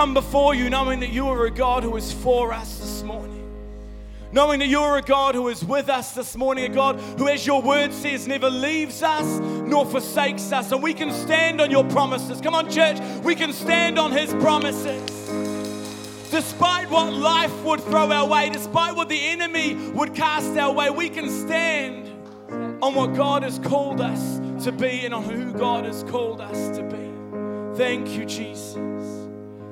Come before you knowing that you are a God who is for us this morning. Knowing that you are a God who is with us this morning, a God who, as your word says, never leaves us nor forsakes us. And we can stand on your promises. Come on, church, we can stand on his promises. Despite what life would throw our way, despite what the enemy would cast our way, we can stand on what God has called us to be and on who God has called us to be. Thank you, Jesus.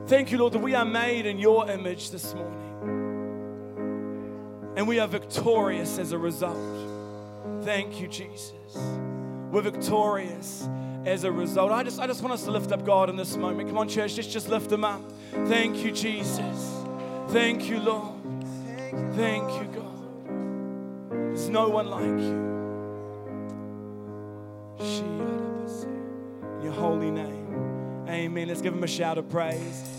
Thank you, Lord, that we are made in your image this morning. And we are victorious as a result. Thank you, Jesus. We're victorious as a result. I just, I just want us to lift up God in this moment. Come on, church, let's just lift Him up. Thank you, Jesus. Thank you, Lord. Thank you, God. There's no one like you. In your holy name. Amen. Let's give Him a shout of praise.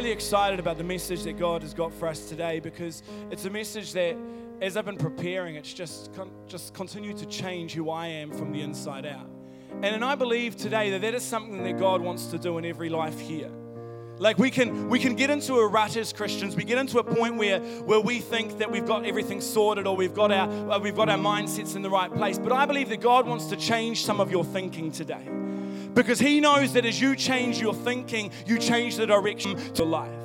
Really excited about the message that God has got for us today because it's a message that, as I've been preparing, it's just just continued to change who I am from the inside out. And, and I believe today that that is something that God wants to do in every life here. Like we can we can get into a rut as Christians. We get into a point where where we think that we've got everything sorted or we've got our uh, we've got our mindsets in the right place. But I believe that God wants to change some of your thinking today. Because He knows that as you change your thinking, you change the direction to life.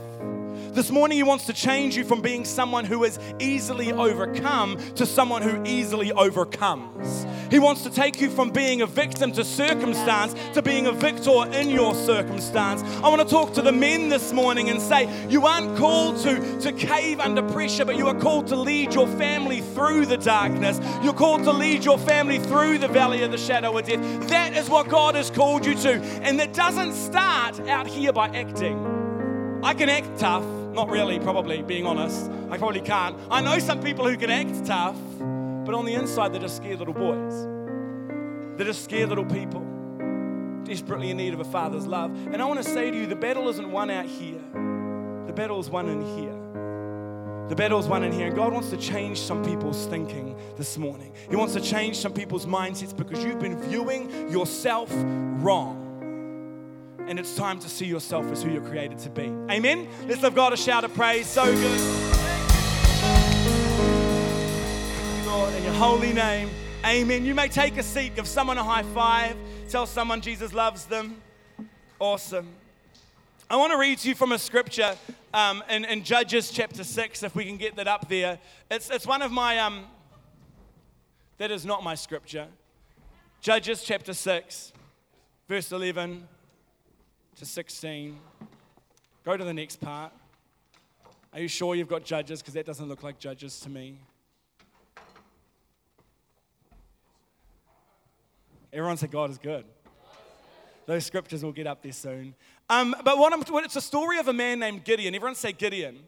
This morning, He wants to change you from being someone who is easily overcome to someone who easily overcomes. He wants to take you from being a victim to circumstance to being a victor in your circumstance. I want to talk to the men this morning and say, You aren't called to, to cave under pressure, but you are called to lead your family through the darkness. You're called to lead your family through the valley of the shadow of death. That is what God has called you to. And that doesn't start out here by acting. I can act tough. Not really, probably, being honest. I probably can't. I know some people who can act tough, but on the inside, they're just scared little boys. They're just scared little people, desperately in need of a father's love. And I want to say to you the battle isn't won out here, the battle is won in here. The battle is won in here, and God wants to change some people's thinking this morning. He wants to change some people's mindsets because you've been viewing yourself wrong and it's time to see yourself as who you're created to be. Amen? Let's give God a shout of praise. So good. Lord, in your holy name. Amen. You may take a seat, give someone a high five, tell someone Jesus loves them. Awesome. I want to read to you from a scripture um, in, in, Judges chapter 6, if we can get that up there. It's, it's one of my, um, that is not my scripture. Judges chapter 6, verse 11 to 16. Go to the next part. Are you sure you've got judges? Because that doesn't look like judges to me. Everyone say God is good. Those scriptures will get up there soon. Um, but what I'm, it's a story of a man named Gideon. Everyone say Gideon.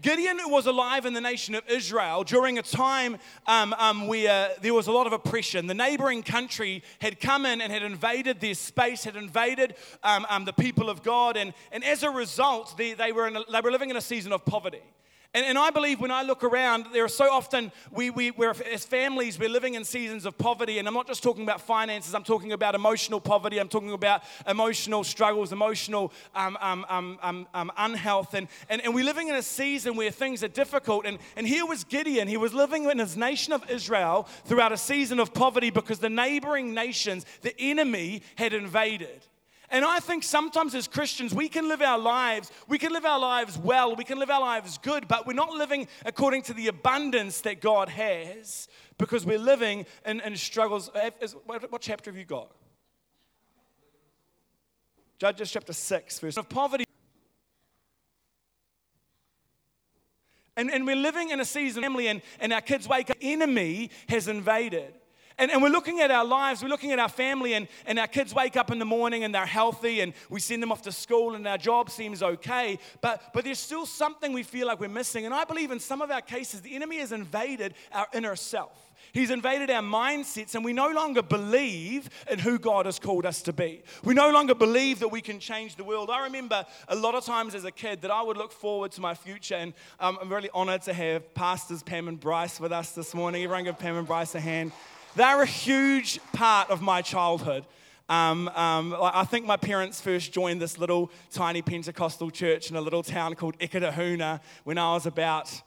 Gideon was alive in the nation of Israel during a time um, um, where there was a lot of oppression. The neighboring country had come in and had invaded their space, had invaded um, um the people of God, and, and as a result, they, they, were a, they were living in a season of poverty. And, and I believe when I look around, there are so often, we, we, we're, as families, we're living in seasons of poverty. And I'm not just talking about finances, I'm talking about emotional poverty, I'm talking about emotional struggles, emotional um, um, um, um, um unhealth. And, and, and we're living in a season where things are difficult. And, and here was Gideon. He was living in his nation of Israel throughout a season of poverty because the neighboring nations, the enemy, had invaded. And I think sometimes as Christians, we can live our lives, we can live our lives well, we can live our lives good, but we're not living according to the abundance that God has because we're living in, in struggles. Uh, what chapter have you got? Judges chapter 6, verse of poverty. And, and we're living in a season, family, and, and our kids wake up, enemy has invaded. And, and we're looking at our lives, we're looking at our family, and, and our kids wake up in the morning and they're healthy, and we send them off to school, and our job seems okay. But, but there's still something we feel like we're missing. And I believe in some of our cases, the enemy has invaded our inner self. He's invaded our mindsets, and we no longer believe in who God has called us to be. We no longer believe that we can change the world. I remember a lot of times as a kid that I would look forward to my future, and um, I'm really honored to have pastors Pam and Bryce with us this morning. Everyone give Pam and Bryce a hand. They're a huge part of my childhood. Um, um, I think my parents first joined this little tiny Pentecostal church in a little town called Eketahuna when I was about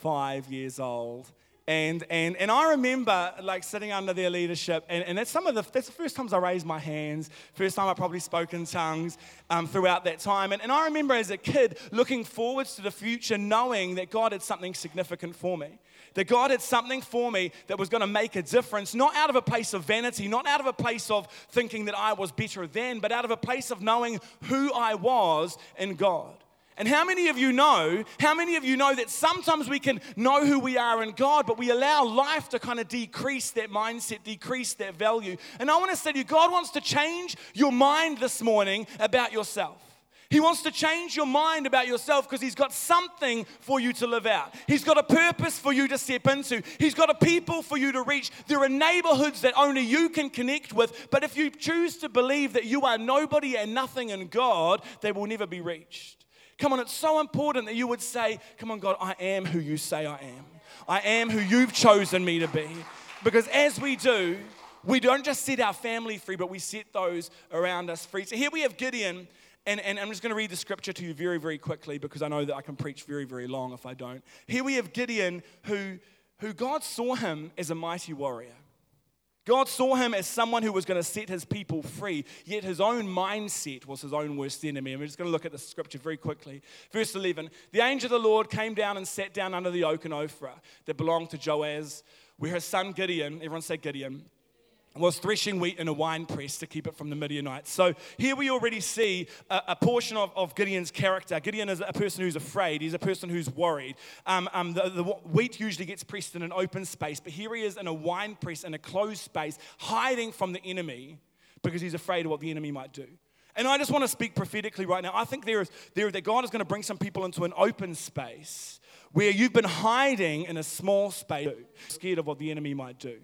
five years old. And, and, and I remember like sitting under their leadership, and, and that's some of the that's the first times I raised my hands, first time I probably spoke in tongues um, throughout that time. And, and I remember as a kid looking forwards to the future, knowing that God had something significant for me. That God had something for me that was going to make a difference, not out of a place of vanity, not out of a place of thinking that I was better than, but out of a place of knowing who I was in God. And how many of you know, how many of you know that sometimes we can know who we are in God, but we allow life to kind of decrease that mindset, decrease that value? And I want to say to you, God wants to change your mind this morning about yourself. He wants to change your mind about yourself because He's got something for you to live out. He's got a purpose for you to step into. He's got a people for you to reach. There are neighborhoods that only you can connect with. But if you choose to believe that you are nobody and nothing in God, they will never be reached. Come on, it's so important that you would say, Come on, God, I am who you say I am. I am who you've chosen me to be. Because as we do, we don't just set our family free, but we set those around us free. So here we have Gideon, and, and I'm just going to read the scripture to you very, very quickly because I know that I can preach very, very long if I don't. Here we have Gideon, who, who God saw him as a mighty warrior. God saw him as someone who was going to set his people free, yet his own mindset was his own worst enemy. And we're just going to look at the scripture very quickly. Verse 11 The angel of the Lord came down and sat down under the oak in Ophrah that belonged to Joash, where his son Gideon, everyone say Gideon, was threshing wheat in a wine press to keep it from the Midianites. So here we already see a, a portion of, of, Gideon's character. Gideon is a person who's afraid, he's a person who's worried. Um, um, the, the, wheat usually gets pressed in an open space, but here he is in a wine press in a closed space, hiding from the enemy because he's afraid of what the enemy might do. And I just want to speak prophetically right now. I think there is, there, that God is going to bring some people into an open space where you've been hiding in a small space, scared of what the enemy might do.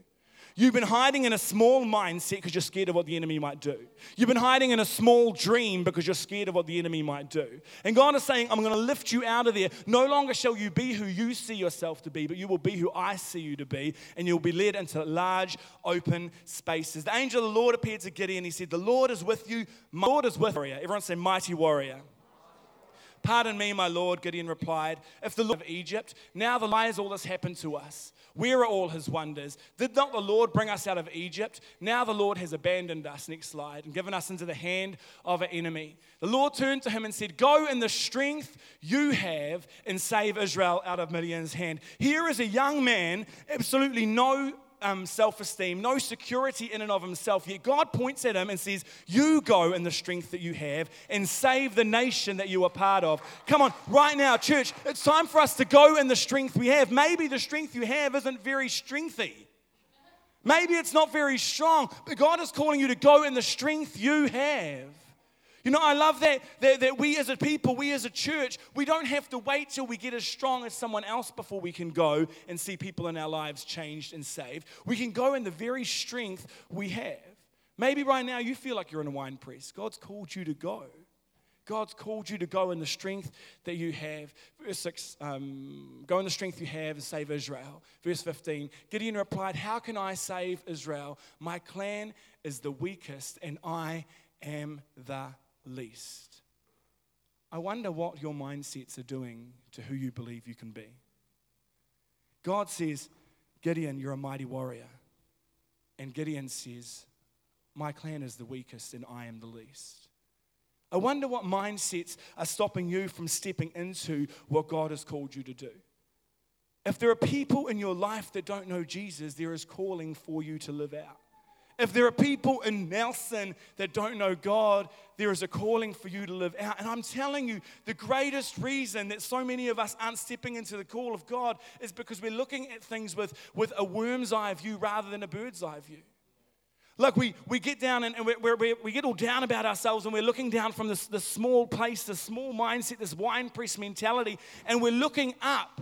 You've been hiding in a small mindset because you're scared of what the enemy might do. You've been hiding in a small dream because you're scared of what the enemy might do. And God is saying, I'm going to lift you out of there. No longer shall you be who you see yourself to be, but you will be who I see you to be, and you'll be led into large, open spaces. The angel of the Lord appeared to Gideon. He said, The Lord is with you. My Lord is with you. Everyone say, Mighty warrior. Pardon me, my Lord, Gideon replied. If the Lord of Egypt, now the lies all this happened to us. Where are all his wonders? Did not the Lord bring us out of Egypt? Now the Lord has abandoned us, next slide, and given us into the hand of an enemy. The Lord turned to him and said, Go in the strength you have and save Israel out of Midian's hand. Here is a young man, absolutely no um, self esteem, no security in and of himself. Yet God points at him and says, You go in the strength that you have and save the nation that you are part of. Come on, right now, church, it's time for us to go in the strength we have. Maybe the strength you have isn't very strengthy. Maybe it's not very strong, but God is calling you to go in the strength you have. You know, I love that, that, that we as a people, we as a church, we don't have to wait till we get as strong as someone else before we can go and see people in our lives changed and saved. We can go in the very strength we have. Maybe right now you feel like you're in a wine press. God's called you to go. God's called you to go in the strength that you have. Verse 6, um, go in the strength you have and save Israel. Verse 15, Gideon replied, How can I save Israel? My clan is the weakest, and I am the least. I wonder what your mindsets are doing to who you believe you can be. God says, Gideon, you're a mighty warrior. And Gideon says, My clan is the weakest and I am the least. I wonder what mindsets are stopping you from stepping into what God has called you to do. If there are people in your life that don't know Jesus, there is calling for you to live out. If there are people in Nelson that don't know God, there is a calling for you to live out. And I'm telling you, the greatest reason that so many of us aren't stepping into the call of God is because we're looking at things with, with a worm's eye view rather than a bird's eye view. Like we, we get down and, we we we get all down about ourselves and we're looking down from this, this small place, this small mindset, this wine press mentality, and we're looking up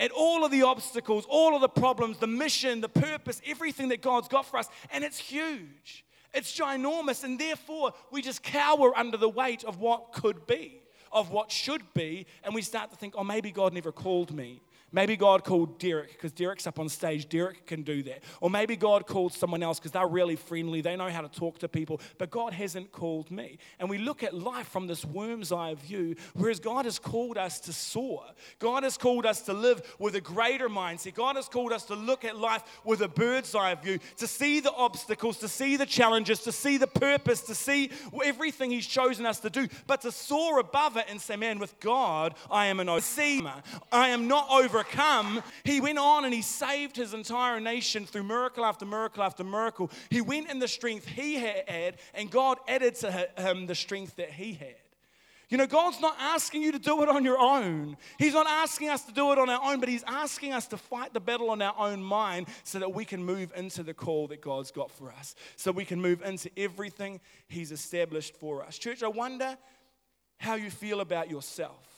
at all of the obstacles, all of the problems, the mission, the purpose, everything that God's got for us. And it's huge, it's ginormous. And therefore, we just cower under the weight of what could be, of what should be. And we start to think, oh, maybe God never called me. Maybe God called Derek because Derek's up on stage. Derek can do that. Or maybe God called someone else because they're really friendly. They know how to talk to people. But God hasn't called me. And we look at life from this worm's eye view, whereas God has called us to soar. God has called us to live with a greater mindset. God has called us to look at life with a bird's eye view, to see the obstacles, to see the challenges, to see the purpose, to see everything He's chosen us to do, but to soar above it and say, man, with God, I am an overcomer. I am not overcome. He went on and he saved his entire nation through miracle after miracle after miracle. He went in the strength he had, and God added to him the strength that he had. You know, God's not asking you to do it on your own. He's not asking us to do it on our own, but He's asking us to fight the battle on our own mind so that we can move into the call that God's got for us, so we can move into everything He's established for us. Church, I wonder how you feel about yourself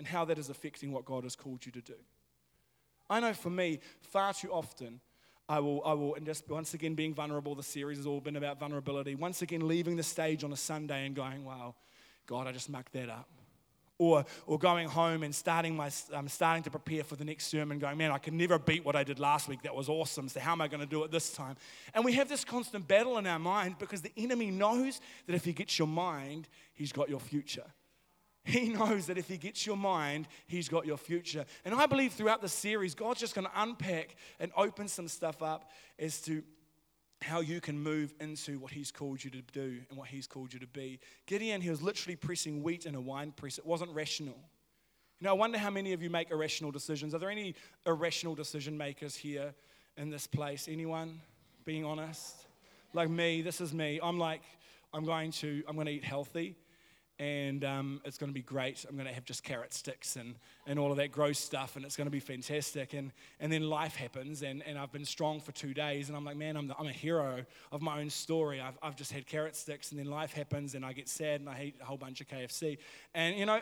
and how that is affecting what God has called you to do. I know for me, far too often, I will, I will, and just once again being vulnerable, the series has all been about vulnerability. Once again, leaving the stage on a Sunday and going, wow, God, I just mucked that up. Or, or going home and starting, my, um, starting to prepare for the next sermon, going, man, I can never beat what I did last week. That was awesome. So, how am I going to do it this time? And we have this constant battle in our mind because the enemy knows that if he gets your mind, he's got your future. He knows that if he gets your mind, he's got your future. And I believe throughout the series, God's just going to unpack and open some stuff up as to how you can move into what he's called you to do and what he's called you to be. Gideon, he was literally pressing wheat in a wine press. It wasn't rational. You know, I wonder how many of you make irrational decisions. Are there any irrational decision makers here in this place? Anyone being honest? Like me, this is me. I'm like, I'm going to, I'm going to eat healthy and um, it's going to be great. I'm going to have just carrot sticks and, and all of that gross stuff, and it's going to be fantastic. And, and then life happens, and, and I've been strong for two days, and I'm like, man, I'm, the, I'm a hero of my own story. I've, I've just had carrot sticks, and then life happens, and I get sad, and I eat a whole bunch of KFC. And, you know,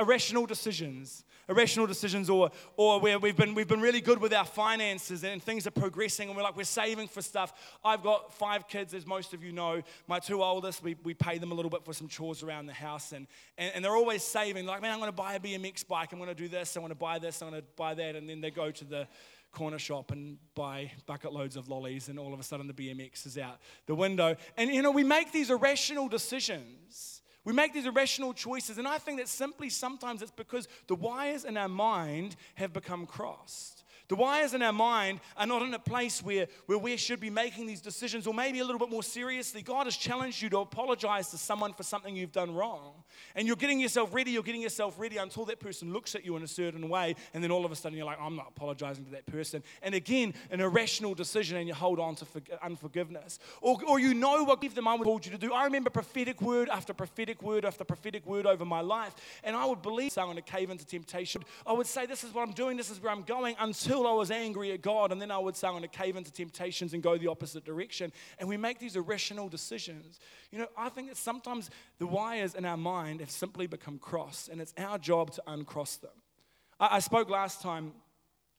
irrational decisions, irrational decisions, or, or where we've been, we've been really good with our finances, and things are progressing, and we're like, we're saving for stuff. I've got five kids, as most of you know. My two oldest, we, we pay them a little bit for some chores around the house house, and, and, and they're always saving, like, man, I'm going to buy a BMX bike, I'm going to do this, I want to buy this, I want to buy that, and then they go to the corner shop and buy bucket loads of lollies, and all of a sudden the BMX is out the window. And, you know, we make these irrational decisions. We make these irrational choices, and I think that simply sometimes it's because the wires in our mind have become crossed. The wires in our mind are not in a place where, where we should be making these decisions, or maybe a little bit more seriously, God has challenged you to apologize to someone for something you've done wrong. And you're getting yourself ready, you're getting yourself ready until that person looks at you in a certain way, and then all of a sudden you're like, I'm not apologizing to that person. And again, an irrational decision, and you hold on to unforgiveness. Or, or you know what give them I called you to do. I remember prophetic word after prophetic word after prophetic word over my life, and I would believe so I'm going to cave into temptation. I would say, This is what I'm doing, this is where I'm going, until until I was angry at God, and then I would say I'm going to cave into temptations and go the opposite direction. And we make these irrational decisions. You know, I think that sometimes the wires in our mind have simply become crossed, and it's our job to uncross them. I, I spoke last time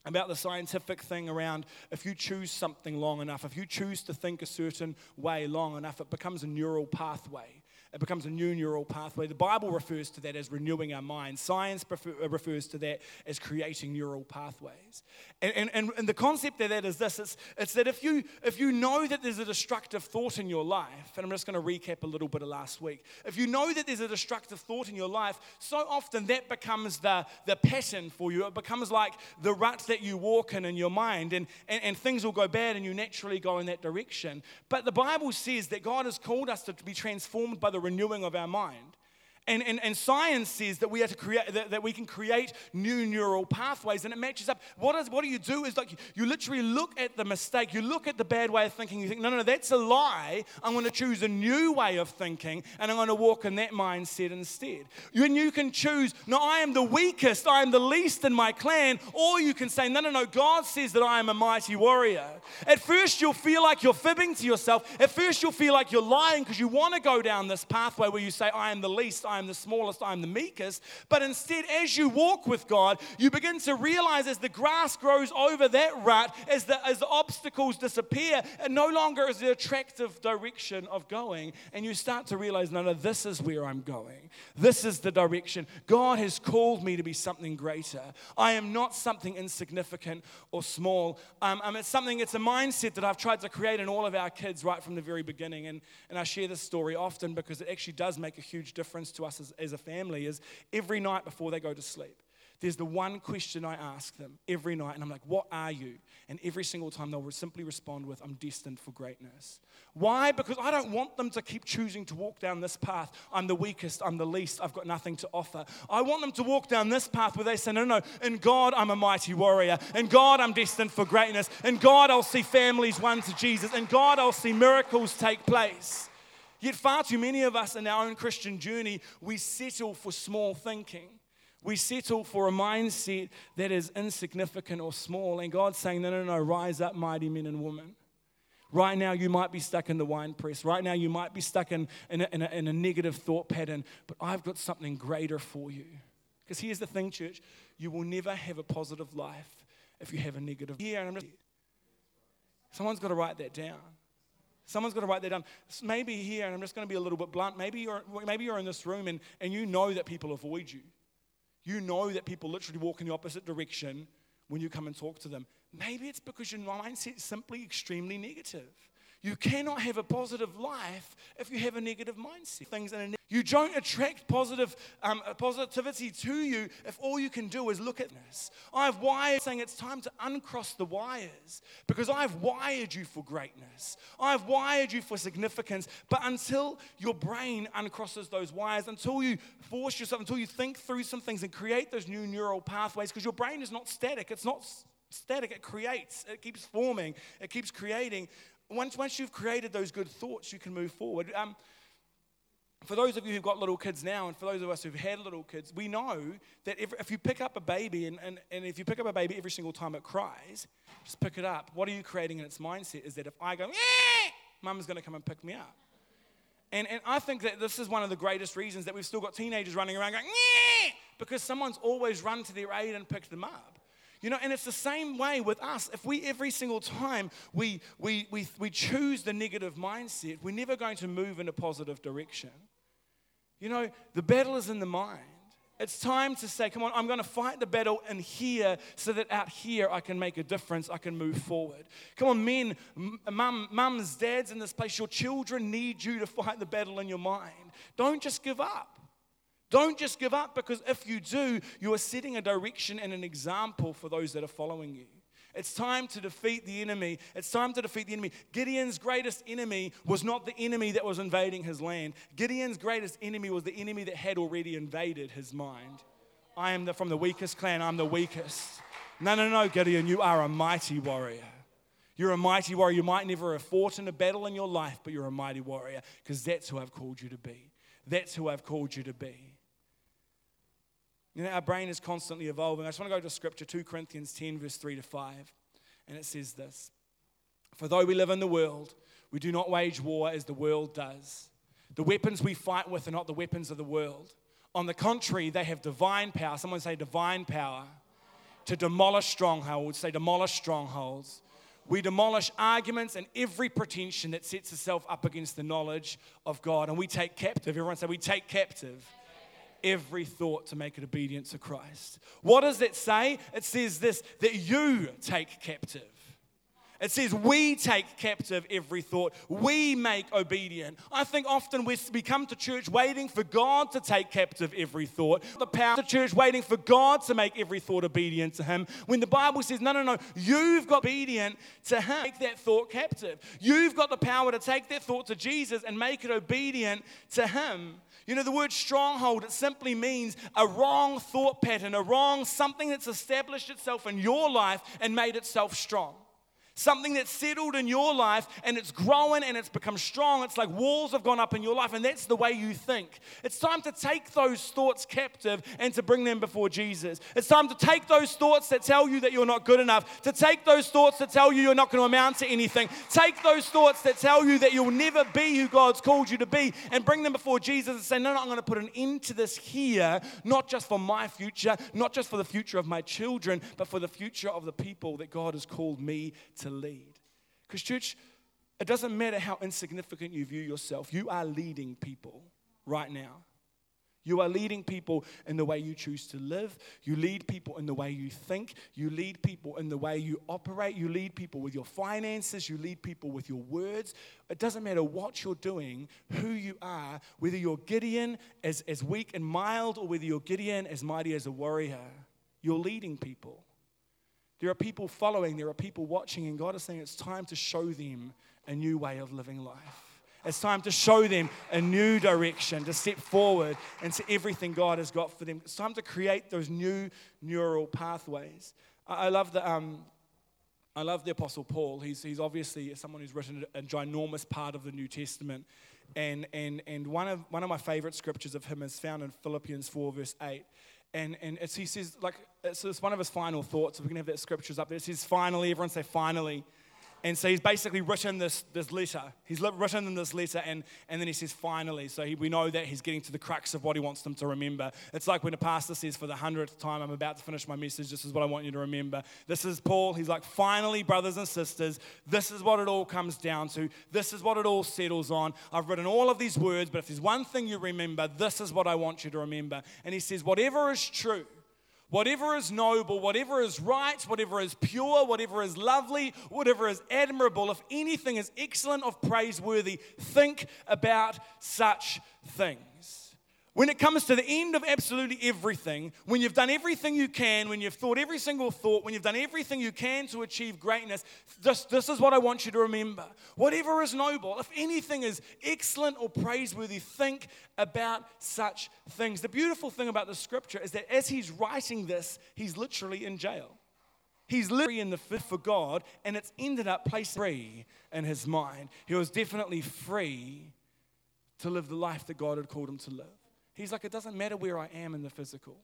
about the scientific thing around if you choose something long enough, if you choose to think a certain way long enough, it becomes a neural pathway. It becomes a new neural pathway. The Bible refers to that as renewing our mind. Science prefer, uh, refers to that as creating neural pathways. And, and, and, the concept of that is this it's, it's that if you, if you know that there's a destructive thought in your life, and I'm just going to recap a little bit of last week. If you know that there's a destructive thought in your life, so often that becomes the, the pattern for you. It becomes like the rut that you walk in in your mind, and, and, and things will go bad, and you naturally go in that direction. But the Bible says that God has called us to be transformed by the the renewing of our mind. And, and, and science says that we have to create that, that we can create new neural pathways and it matches up. What, is, what do you do is like you literally look at the mistake, you look at the bad way of thinking, you think, no, no, no, that's a lie. I'm going to choose a new way of thinking and I'm going to walk in that mindset instead. You, and you can choose, no, I am the weakest, I am the least in my clan, or you can say, no, no, no, God says that I am a mighty warrior. At first, you'll feel like you're fibbing to yourself. At first, you'll feel like you're lying because you want to go down this pathway where you say, I am the least, I am the smallest, I am the meekest. But instead, as you walk with God, you begin to realize as the grass grows over that rut, as the, as the obstacles disappear, it no longer is the attractive direction of going. And you start to realize, no, no, this is where I'm going. This is the direction. God has called me to be something greater. I am not something insignificant or small. Um, um, it's something, it's a mindset that I've tried to create in all of our kids right from the very beginning. And, and I share this story often because it actually does make a huge difference to us as, as a family is every night before they go to sleep there's the one question I ask them every night, and I'm like, What are you? And every single time they'll simply respond with, I'm destined for greatness. Why? Because I don't want them to keep choosing to walk down this path. I'm the weakest, I'm the least, I've got nothing to offer. I want them to walk down this path where they say, No, no, in God, I'm a mighty warrior. In God, I'm destined for greatness. In God, I'll see families won to Jesus. In God, I'll see miracles take place. Yet, far too many of us in our own Christian journey, we settle for small thinking. We settle for a mindset that is insignificant or small, and God's saying, No, no, no, rise up, mighty men and women. Right now, you might be stuck in the wine press. Right now, you might be stuck in, in, a, in, a, in a negative thought pattern, but I've got something greater for you. Because here's the thing, church you will never have a positive life if you have a negative. Here, and I'm just, someone's got to write that down. Someone's got to write that down. Maybe here, and I'm just going to be a little bit blunt. Maybe you're, maybe you're in this room and, and you know that people avoid you. You know that people literally walk in the opposite direction when you come and talk to them. Maybe it's because your mindset is simply extremely negative. You cannot have a positive life if you have a negative mindset. Things in a, you don't attract positive um, positivity to you if all you can do is look at this. I've wired saying it's time to uncross the wires because I've wired you for greatness. I've wired you for significance. But until your brain uncrosses those wires, until you force yourself, until you think through some things and create those new neural pathways, because your brain is not static. It's not static. It creates. It keeps forming. It keeps creating once, once you've created those good thoughts, you can move forward. Um, for those of you who've got little kids now, and for those of us who've had little kids, we know that if, if you pick up a baby, and, and, and if you pick up a baby every single time it cries, just pick it up. What are you creating in its mindset is that if I go, mum's going to come and pick me up. And, and I think that this is one of the greatest reasons that we've still got teenagers running around going, because someone's always run to their aid and picked them up. You know, and it's the same way with us. If we every single time we, we, we, we choose the negative mindset, we're never going to move in a positive direction. You know, the battle is in the mind. It's time to say, come on, I'm going to fight the battle in here so that out here I can make a difference, I can move forward. Come on, men, mum, mums, dads in this place, your children need you to fight the battle in your mind. Don't just give up. Don't just give up because if you do, you are setting a direction and an example for those that are following you. It's time to defeat the enemy. It's time to defeat the enemy. Gideon's greatest enemy was not the enemy that was invading his land. Gideon's greatest enemy was the enemy that had already invaded his mind. I am the, from the weakest clan, I'm the weakest. No, no, no, Gideon, you are a mighty warrior. You're a mighty warrior. You might never have fought in a battle in your life, but you're a mighty warrior because that's who I've called you to be. That's who I've called you to be. You know, our brain is constantly evolving. I just want to go to scripture, 2 Corinthians 10, verse 3 to 5. And it says this For though we live in the world, we do not wage war as the world does. The weapons we fight with are not the weapons of the world. On the contrary, they have divine power. Someone say divine power to demolish strongholds. Say demolish strongholds. We demolish arguments and every pretension that sets itself up against the knowledge of God. And we take captive. Everyone say, we take captive every thought to make it obedient to Christ. What does it say? It says this that you take captive. It says we take captive every thought. We make obedient. I think often we, come to church waiting for God to take captive every thought. The power of church waiting for God to make every thought obedient to Him. When the Bible says, no, no, no, you've got obedient to Him. Take that thought captive. You've got the power to take that thought to Jesus and make it obedient to Him. You know, the word stronghold, it simply means a wrong thought pattern, a wrong something that's established itself in your life and made itself strong. Something that's settled in your life and it's grown and it's become strong. It's like walls have gone up in your life, and that's the way you think. It's time to take those thoughts captive and to bring them before Jesus. It's time to take those thoughts that tell you that you're not good enough, to take those thoughts that tell you you're not going to amount to anything, take those thoughts that tell you that you'll never be who God's called you to be, and bring them before Jesus and say, No, no, I'm going to put an end to this here, not just for my future, not just for the future of my children, but for the future of the people that God has called me to to lead. Because, church, it doesn't matter how insignificant you view yourself, you are leading people right now. You are leading people in the way you choose to live. You lead people in the way you think. You lead people in the way you operate. You lead people with your finances. You lead people with your words. It doesn't matter what you're doing, who you are, whether you're Gideon as, as weak and mild or whether you're Gideon as mighty as a warrior. You're leading people. There are people following, there are people watching, and God is saying it's time to show them a new way of living life. It's time to show them a new direction, to step forward into everything God has got for them. It's time to create those new neural pathways. I love the, um, I love the Apostle Paul. He's, he's obviously someone who's written a ginormous part of the New Testament. And, and, and one, of, one of my favorite scriptures of him is found in Philippians 4, verse 8. And, and he says, like, it's, it's one of his final thoughts. If we can have that scriptures up there. It says, finally, everyone say, finally. And so he's basically written this, this letter. He's written in this letter, and, and then he says, finally. So he, we know that he's getting to the crux of what he wants them to remember. It's like when a pastor says, for the hundredth time, I'm about to finish my message. This is what I want you to remember. This is Paul. He's like, finally, brothers and sisters, this is what it all comes down to. This is what it all settles on. I've written all of these words, but if there's one thing you remember, this is what I want you to remember. And he says, whatever is true, Whatever is noble, whatever is right, whatever is pure, whatever is lovely, whatever is admirable, if anything is excellent or praiseworthy, think about such things. When it comes to the end of absolutely everything, when you've done everything you can, when you've thought every single thought, when you've done everything you can to achieve greatness, this, this is what I want you to remember. Whatever is noble, if anything is excellent or praiseworthy, think about such things. The beautiful thing about the scripture is that as he's writing this, he's literally in jail. He's literally in the fit for God, and it's ended up placing free in his mind. He was definitely free to live the life that God had called him to live. He's like, it doesn't matter where I am in the physical.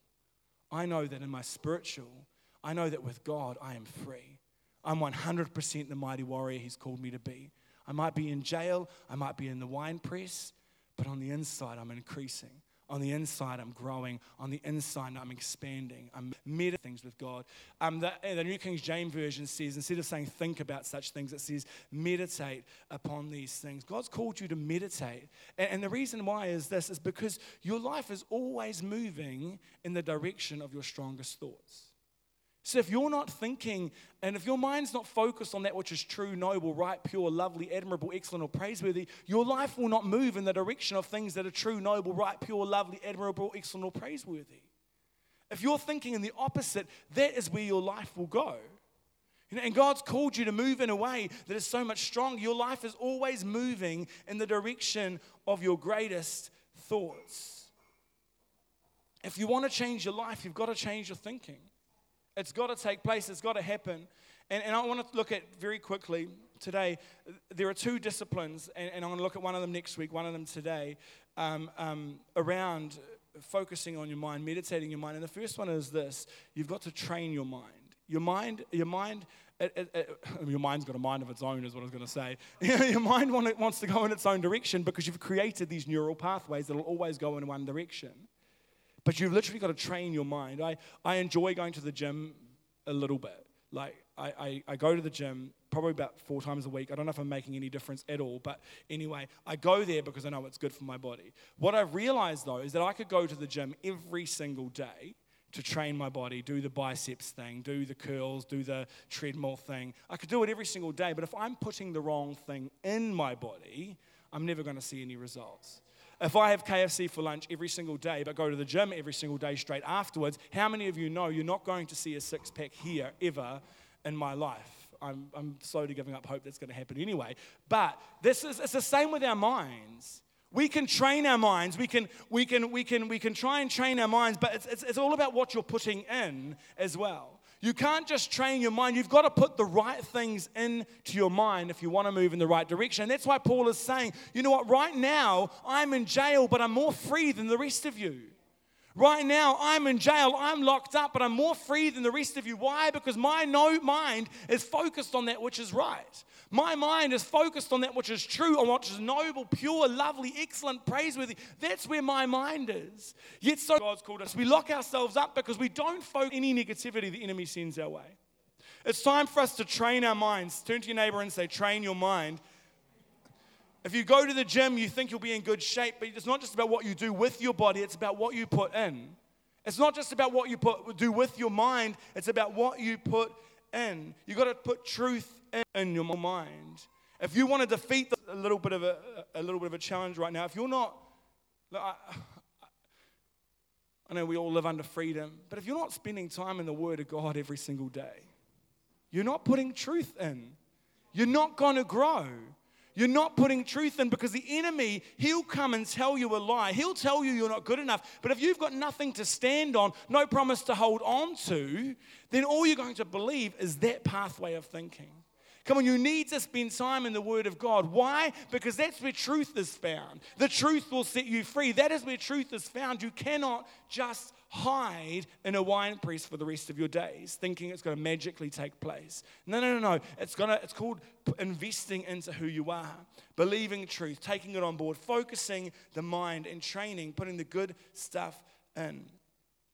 I know that in my spiritual, I know that with God, I am free. I'm 100% the mighty warrior He's called me to be. I might be in jail, I might be in the wine press, but on the inside, I'm increasing. On the inside, I'm growing. On the inside, I'm expanding. I'm meditating things with God. Um, the, the, New King James Version says, instead of saying think about such things, it says meditate upon these things. God's called you to meditate. And, and the reason why is this is because your life is always moving in the direction of your strongest thoughts. So if you're not thinking, and if your mind's not focused on that which is true, noble, right, pure, lovely, admirable, excellent, or praiseworthy, your life will not move in the direction of things that are true, noble, right, pure, lovely, admirable, excellent, or praiseworthy. If you're thinking in the opposite, that is where your life will go. And God's called you to move in a way that is so much stronger. Your life is always moving in the direction of your greatest thoughts. If you want to change your life, you've got to change your thinking. It's got to take place, it's got to happen. And, and I want to look at very quickly today, there are two disciplines, and, and I'm going to look at one of them next week, one of them today, um, um, around focusing on your mind, meditating your mind. And the first one is this you've got to train your mind. Your mind, your mind, it, it, it, your mind's got a mind of its own, is what I was going to say. your mind want, wants to go in its own direction because you've created these neural pathways that will always go in one direction. But you've literally got to train your mind. I, I enjoy going to the gym a little bit. Like, I, I, I go to the gym probably about four times a week. I don't know if I'm making any difference at all, but anyway, I go there because I know it's good for my body. What I've realized though is that I could go to the gym every single day to train my body, do the biceps thing, do the curls, do the treadmill thing. I could do it every single day, but if I'm putting the wrong thing in my body, I'm never going to see any results. If I have KFC for lunch every single day, but go to the gym every single day straight afterwards, how many of you know you're not going to see a six pack here ever in my life? I'm, I'm slowly giving up hope that's going to happen anyway. But this is it's the same with our minds. We can train our minds. We can, we can, we can, we can try and train our minds, but it's, it's, it's all about what you're putting in as well. You can't just train your mind. You've got to put the right things into your mind if you want to move in the right direction. And that's why Paul is saying, you know what, right now I'm in jail, but I'm more free than the rest of you. Right now, I'm in jail, I'm locked up, but I'm more free than the rest of you. Why? Because my no mind is focused on that which is right. My mind is focused on that which is true, on what is noble, pure, lovely, excellent, praiseworthy. That's where my mind is. Yet, so God's called us. We lock ourselves up because we don't focus any negativity the enemy sends our way. It's time for us to train our minds. Turn to your neighbor and say, Train your mind. If you go to the gym, you think you'll be in good shape, but it's not just about what you do with your body, it's about what you put in. It's not just about what you put, do with your mind, it's about what you put in. You've got to put truth in your mind. If you want to defeat a little bit of a, a little bit of a challenge right now, if you're not, I, I know we all live under freedom, but if you're not spending time in the Word of God every single day, you're not putting truth in. You're not going to grow. You're not putting truth in because the enemy, he'll come and tell you a lie. He'll tell you you're not good enough. But if you've got nothing to stand on, no promise to hold on to, then all you're going to believe is that pathway of thinking. Come on, you need to spend time in the Word of God. Why? Because that's where truth is found. The truth will set you free. That is where truth is found. You cannot just hide in a wine press for the rest of your days, thinking it's going to magically take place. No, no, no, no. It's gonna. It's called investing into who you are, believing truth, taking it on board, focusing the mind, and training, putting the good stuff in.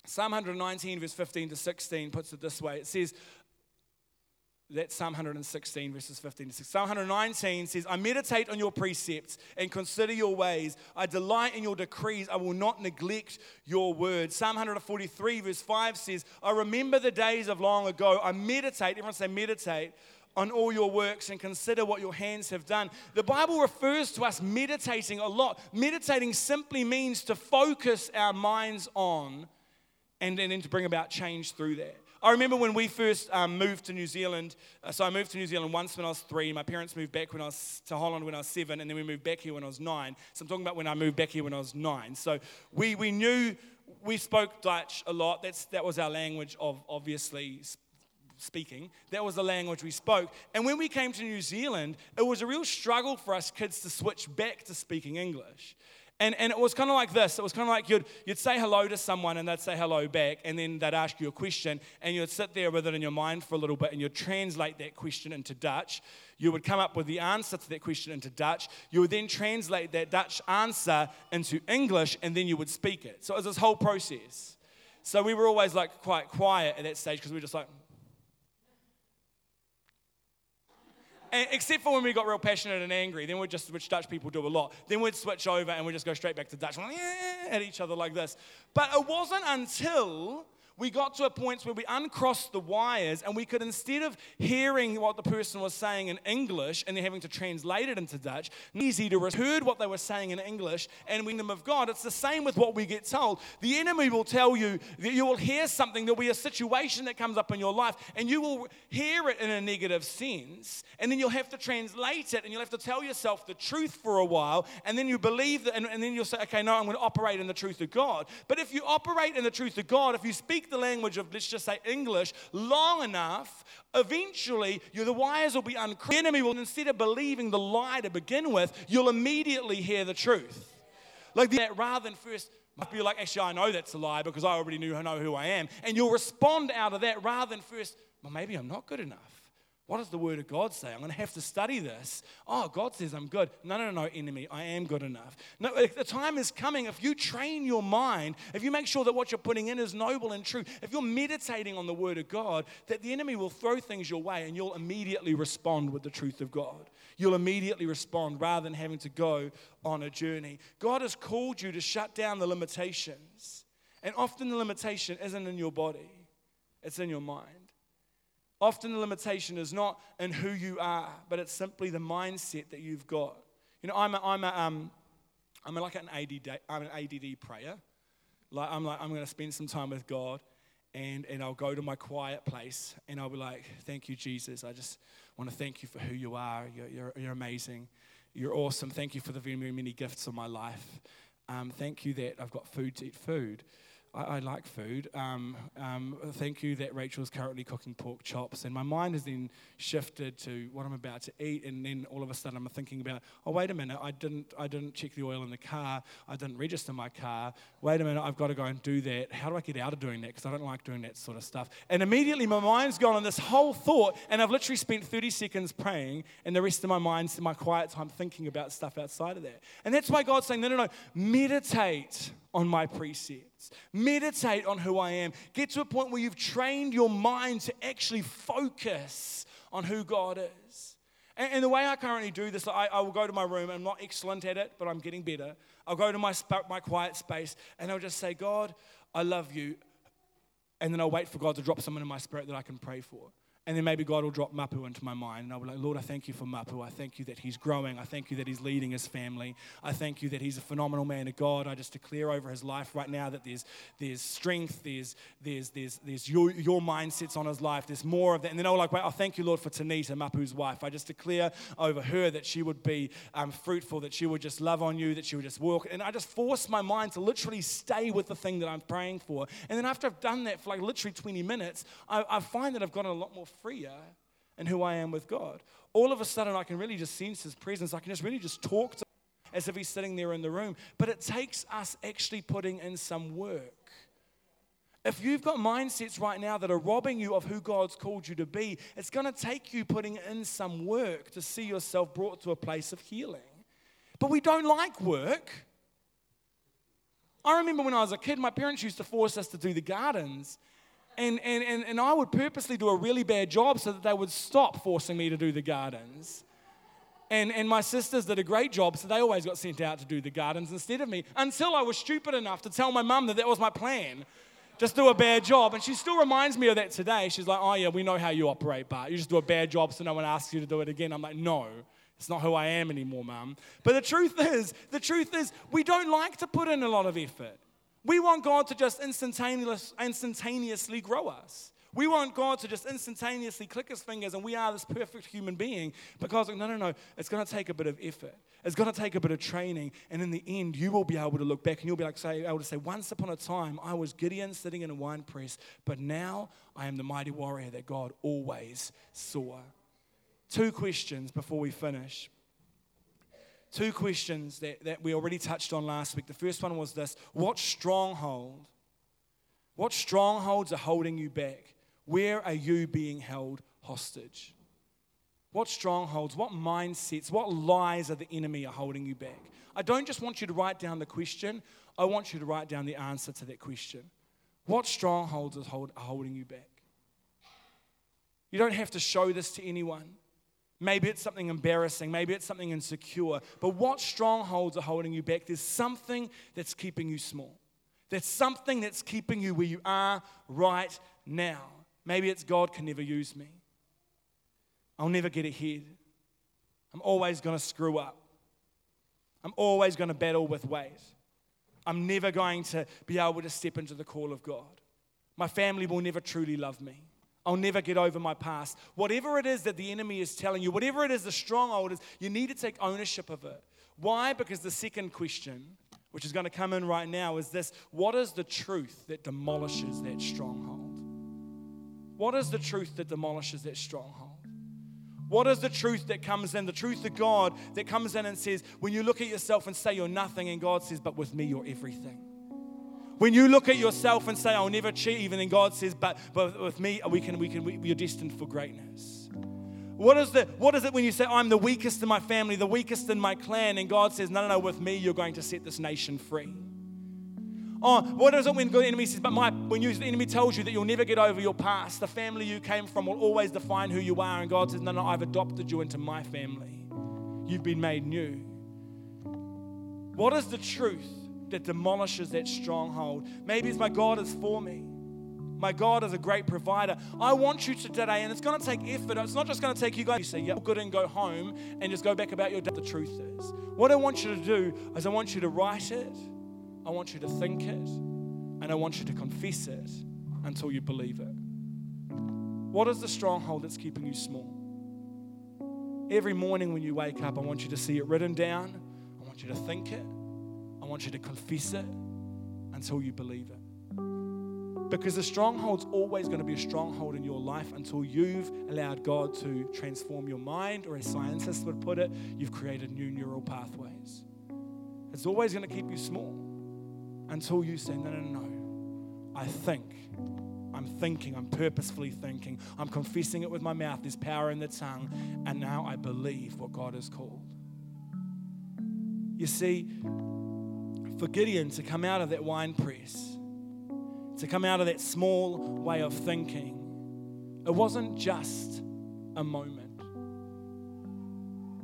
Psalm 119, verse 15 to 16, puts it this way it says, that's Psalm 116, verses 15 to 16. Psalm 119 says, I meditate on your precepts and consider your ways. I delight in your decrees. I will not neglect your words. Psalm 143, verse 5 says, I remember the days of long ago. I meditate, everyone say meditate, on all your works and consider what your hands have done. The Bible refers to us meditating a lot. Meditating simply means to focus our minds on and then to bring about change through that. I remember when we first um, moved to New Zealand. Uh, so I moved to New Zealand once when I was three. My parents moved back when I was to Holland when I was seven, and then we moved back here when I was nine. So I'm talking about when I moved back here when I was nine. So we, we knew we spoke Dutch a lot. That's, that was our language of obviously speaking. That was the language we spoke. And when we came to New Zealand, it was a real struggle for us kids to switch back to speaking English. And, and it was kind of like this. It was kind of like you'd, you'd say hello to someone and they'd say hello back, and then they'd ask you a question, and you'd sit there with it in your mind for a little bit, and you'd translate that question into Dutch. You would come up with the answer to that question into Dutch. You would then translate that Dutch answer into English, and then you would speak it. So it was this whole process. So we were always like quite quiet at that stage because we were just like, And except for when we got real passionate and angry, then we'd just, which Dutch people do a lot, then we'd switch over and we'd just go straight back to Dutch, like at each other like this. But it wasn't until we got to a point where we uncrossed the wires and we could, instead of hearing what the person was saying in English and then having to translate it into Dutch, easy to heard what they were saying in English and kingdom of God. It's the same with what we get told. The enemy will tell you that you will hear something, there'll be a situation that comes up in your life, and you will hear it in a negative sense, and then you'll have to translate it and you'll have to tell yourself the truth for a while, and then you believe that, and, and then you'll say, okay, no, I'm going to operate in the truth of God. But if you operate in the truth of God, if you speak the language of, let's just say, English long enough, eventually you, the wires will be uncrossed. The enemy will, instead of believing the lie to begin with, you'll immediately hear the truth. Like that, rather than first might be like, actually, I know that's a lie because I already knew, know who I am. And you'll respond out of that rather than first, well, maybe I'm not good enough. What does the Word of God say? I'm going to have to study this. Oh, God says I'm good. No, no, no, enemy. I am good enough. No, the time is coming. If you train your mind, if you make sure that what you're putting in is noble and true, if you're meditating on the Word of God, that the enemy will throw things your way and you'll immediately respond with the truth of God. You'll immediately respond rather than having to go on a journey. God has called you to shut down the limitations. And often the limitation isn't in your body, it's in your mind. Often the limitation is not in who you are, but it's simply the mindset that you've got. You know, I'm, a, I'm, a, um, I'm like an ADD, I'm an ADD prayer. Like, I'm like, I'm going to spend some time with God and, and I'll go to my quiet place and I'll be like, thank you, Jesus. I just want to thank you for who you are. You're, you're, you're amazing. You're awesome. Thank you for the very, many gifts of my life. Um, thank you that I've got food to eat food. I, I like food. Um, um, thank you that Rachel's currently cooking pork chops. And my mind has then shifted to what I'm about to eat. And then all of a sudden I'm thinking about, oh, wait a minute, I didn't, I didn't check the oil in the car. I didn't register my car. Wait a minute, I've got to go and do that. How do I get out of doing that? Because I don't like doing that sort of stuff. And immediately my mind's gone on this whole thought. And I've literally spent 30 seconds praying and the rest of my mind's my quiet time thinking about stuff outside of that. And that's why God's saying, no, no, no, meditate on my precepts. Meditate on who I am. Get to a point where you've trained your mind to actually focus on who God is. And, and the way I currently do this, I, I, will go to my room. I'm not excellent at it, but I'm getting better. I'll go to my, my quiet space and I'll just say, God, I love you. And then I'll wait for God to drop someone in my spirit that I can pray for. And then maybe God will drop Mapu into my mind. And I'll be like, Lord, I thank you for Mapu. I thank you that he's growing. I thank you that he's leading his family. I thank you that he's a phenomenal man of God. I just declare over his life right now that there's, there's strength, there's, there's, there's, there's your, your mindsets on his life. There's more of that. And then I'll be like, wait, oh, thank you, Lord, for Tanita, Mapu's wife. I just declare over her that she would be um, fruitful, that she would just love on you, that she would just walk. And I just force my mind to literally stay with the thing that I'm praying for. And then after I've done that for like literally 20 minutes, I, I find that I've gotten a lot more freer in who I am with God. All of a sudden, I can really just sense His presence. I can just really just talk to Him as if He's sitting there in the room. But it takes us actually putting in some work. If you've got mindsets right now that are robbing you of who God's called you to be, it's going to take you putting in some work to see yourself brought to a place of healing. But we don't like work. I remember when I was a kid, my parents used to force us to do the gardens. And, and, and, and I would purposely do a really bad job so that they would stop forcing me to do the gardens. And, and my sisters did a great job, so they always got sent out to do the gardens instead of me until I was stupid enough to tell my mum that that was my plan. Just do a bad job. And she still reminds me of that today. She's like, oh, yeah, we know how you operate, but you just do a bad job so no one asks you to do it again. I'm like, no. It's not who I am anymore, mum. But the truth is, the truth is, we don't like to put in a lot of effort. We want God to just instantaneous, instantaneously grow us. We want God to just instantaneously click his fingers and we are this perfect human being because, no, no, no, it's going to take a bit of effort. It's going to take a bit of training. And in the end, you will be able to look back and you'll be like, say, able to say, once upon a time, I was Gideon sitting in a wine press, but now I am the mighty warrior that God always saw. Two questions before we finish two questions that, that we already touched on last week. The first one was this What stronghold? What strongholds are holding you back? Where are you being held hostage? What strongholds, what mindsets, what lies of the enemy are holding you back? I don't just want you to write down the question, I want you to write down the answer to that question. What strongholds are holding you back? You don't have to show this to anyone. Maybe it's something embarrassing. Maybe it's something insecure. But what strongholds are holding you back? There's something that's keeping you small. There's something that's keeping you where you are right now. Maybe it's God can never use me. I'll never get ahead. I'm always going to screw up. I'm always going to battle with weight. I'm never going to be able to step into the call of God. My family will never truly love me. I'll never get over my past. Whatever it is that the enemy is telling you, whatever it is the stronghold is, you need to take ownership of it. Why? Because the second question, which is going to come in right now, is this What is the truth that demolishes that stronghold? What is the truth that demolishes that stronghold? What is the truth that comes in? The truth of God that comes in and says, when you look at yourself and say you're nothing, and God says, but with me, you're everything. When you look at yourself and say, I'll never achieve, and then God says, but, but with me, we can, we can, we, you're destined for greatness. What is, the, what is it when you say, I'm the weakest in my family, the weakest in my clan, and God says, No, no, no, with me, you're going to set this nation free? Oh, what is it when the enemy says, but my, when you, the enemy tells you that you'll never get over your past, the family you came from will always define who you are, and God says, No, no, I've adopted you into my family. You've been made new. What is the truth? That demolishes that stronghold. Maybe it's my God is for me. My God is a great provider. I want you to today, and it's going to take effort. It's not just going to take you guys. You say, yeah, good and go home and just go back about your day. The truth is, what I want you to do is I want you to write it, I want you to think it, and I want you to confess it until you believe it. What is the stronghold that's keeping you small? Every morning when you wake up, I want you to see it written down. I want you to think it. Want you to confess it until you believe it. Because the stronghold's always going to be a stronghold in your life until you've allowed God to transform your mind, or as scientists would put it, you've created new neural pathways. It's always going to keep you small until you say, No, no, no, no. I think. I'm thinking. I'm purposefully thinking. I'm confessing it with my mouth. There's power in the tongue. And now I believe what God has called. You see, for Gideon to come out of that wine press, to come out of that small way of thinking, it wasn't just a moment.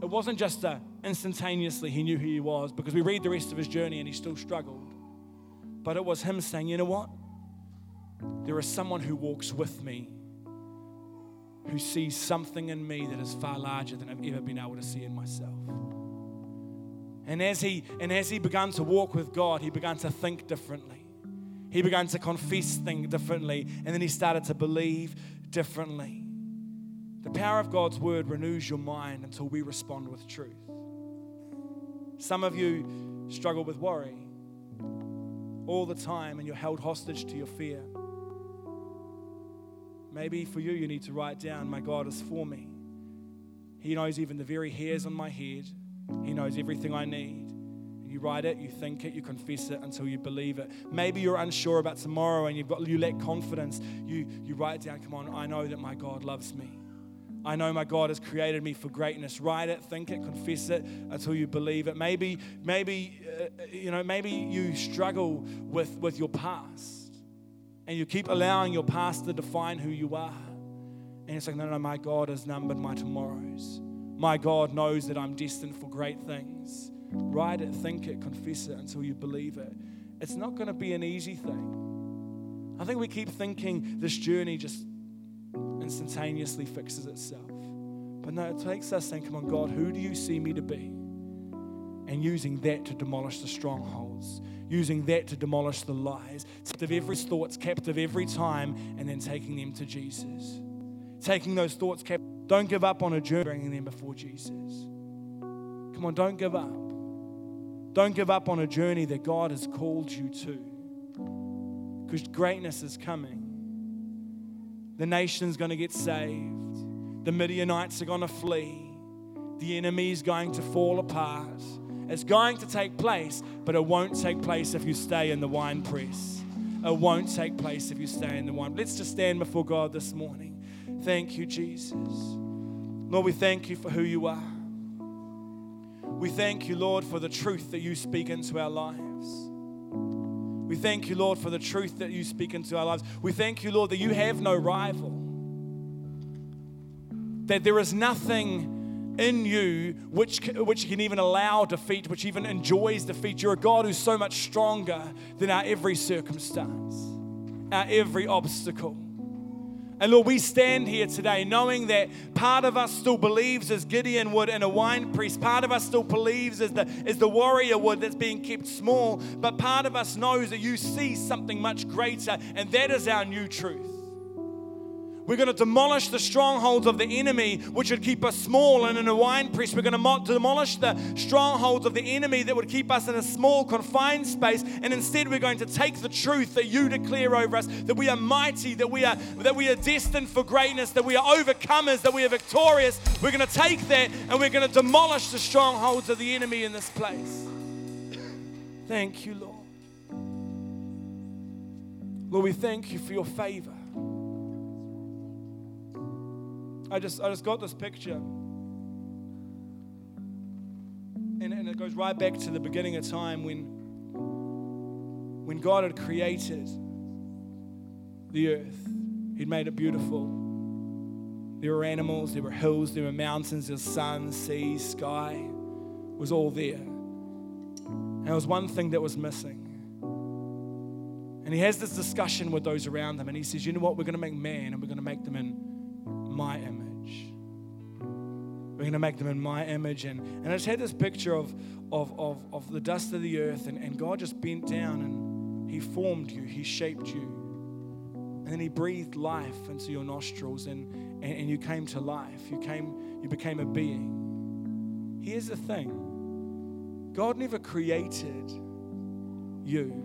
It wasn't just a instantaneously he knew who he was because we read the rest of his journey and he still struggled. But it was him saying, you know what? There is someone who walks with me who sees something in me that is far larger than I've ever been able to see in myself. And as he and as he began to walk with God, he began to think differently. He began to confess things differently, and then he started to believe differently. The power of God's word renews your mind until we respond with truth. Some of you struggle with worry all the time and you're held hostage to your fear. Maybe for you, you need to write down, My God is for me. He knows even the very hairs on my head, He knows everything I need. You write it, you think it, you confess it until you believe it. Maybe you're unsure about tomorrow and you've got you lack confidence. You you write down, come on, I know that my God loves me. I know my God has created me for greatness. Write it, think it, confess it until you believe it. Maybe, maybe, uh, you know, maybe you struggle with, with your past and you keep allowing your past to define who you are. And it's like, no, no, my God has numbered my tomorrows. My God knows that I'm destined for great things. Write it, think it, confess it until you believe it. It's not going to be an easy thing. I think we keep thinking this journey just instantaneously fixes itself. But no, it takes us saying, Come on, God, who do you see me to be? And using that to demolish the strongholds, using that to demolish the lies, captive every thoughts captive every time, and then taking them to Jesus. Taking those thoughts captive. Don't give up on a journey, bringing them before Jesus. Come on, don't give up. Don't give up on a journey that God has called you to. Because greatness is coming. The nation's going to get saved. The Midianites are going to flee. The enemy is going to fall apart. It's going to take place, but it won't take place if you stay in the wine press. It won't take place if you stay in the wine. Let's just stand before God this morning. Thank you, Jesus. Lord, we thank you for who you are. We thank you, Lord, for the truth that you speak into our lives. We thank you, Lord, for the truth that you speak into our lives. We thank you, Lord, that you have no rival, that there is nothing in you which, which can even allow defeat, which even enjoys defeat. You're a God who's so much stronger than our every circumstance, our every obstacle. And Lord, we stand here today knowing that part of us still believes as Gideon would in a wine press. Part of us still believes as the, as the warrior would that's being kept small. But part of us knows that you see something much greater, and that is our new truth. We're going to demolish the strongholds of the enemy, which would keep us small and in a wine press. We're going to demolish the strongholds of the enemy that would keep us in a small, confined space. And instead, we're going to take the truth that you declare over us that we are mighty, that we are, that we are destined for greatness, that we are overcomers, that we are victorious. We're going to take that and we're going to demolish the strongholds of the enemy in this place. Thank you, Lord. Lord, we thank you for your favor. I just, I just got this picture. And, and it goes right back to the beginning of time when, when God had created the earth. He'd made it beautiful. There were animals, there were hills, there were mountains, there was sun, sea, sky. It was all there. And there was one thing that was missing. And he has this discussion with those around him, and he says, You know what? We're going to make man, and we're going to make them in my image. We're going to make them in my image. And, and I just had this picture of, of, of, of the dust of the earth, and, and God just bent down and He formed you, He shaped you. And then He breathed life into your nostrils, and, and, and you came to life. You, came, you became a being. Here's the thing God never created you,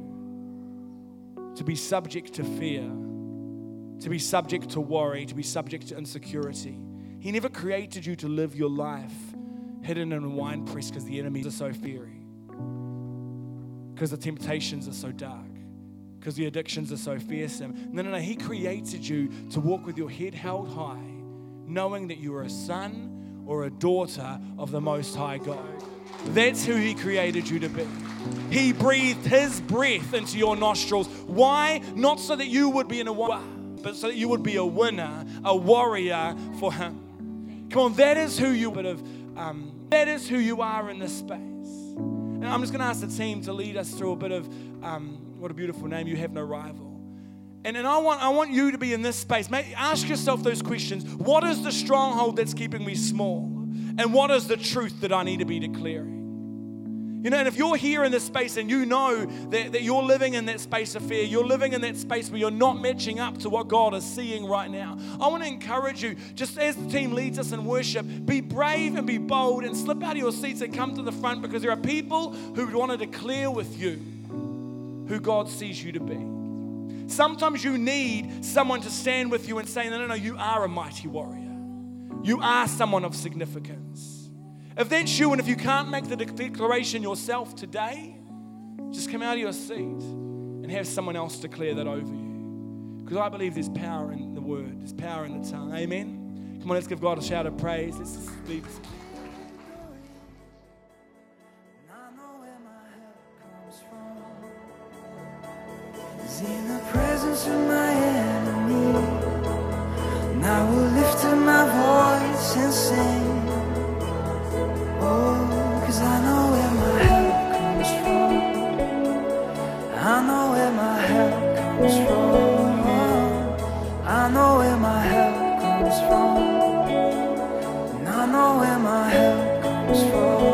to be subject to fear, to be subject to worry, to be subject to insecurity. He never created you to live your life hidden in a wine press because the enemies are so fiery, because the temptations are so dark, because the addictions are so fearsome. No, no, no. He created you to walk with your head held high, knowing that you are a son or a daughter of the Most High God. That's who He created you to be. He breathed His breath into your nostrils. Why? Not so that you would be in a war, but so that you would be a winner, a warrior for Him. Come on, that is who you would have. Um, that is who you are in this space. And I'm just going to ask the team to lead us through a bit of um, what a beautiful name. You have no rival. And, and I, want, I want you to be in this space. May, ask yourself those questions. What is the stronghold that's keeping me small? And what is the truth that I need to be declaring? You know, and if you're here in this space and you know that, that you're living in that space of fear, you're living in that space where you're not matching up to what God is seeing right now, I want to encourage you, just as the team leads us in worship, be brave and be bold and slip out of your seats and come to the front because there are people who want to declare with you who God sees you to be. Sometimes you need someone to stand with you and say, No, no, no, you are a mighty warrior. You are someone of significance. If that's you and if you can't make the declaration yourself today, just come out of your seat and have someone else declare that over you. Because I believe there's power in the word, there's power in the tongue. Amen. Come on, let's give God a shout of praise. Let's just leave. In the presence of my enemy, now will lift up my voice and sing. I know where my health comes from. I know where my help comes from. I know where my health comes from. I know where my heart comes from.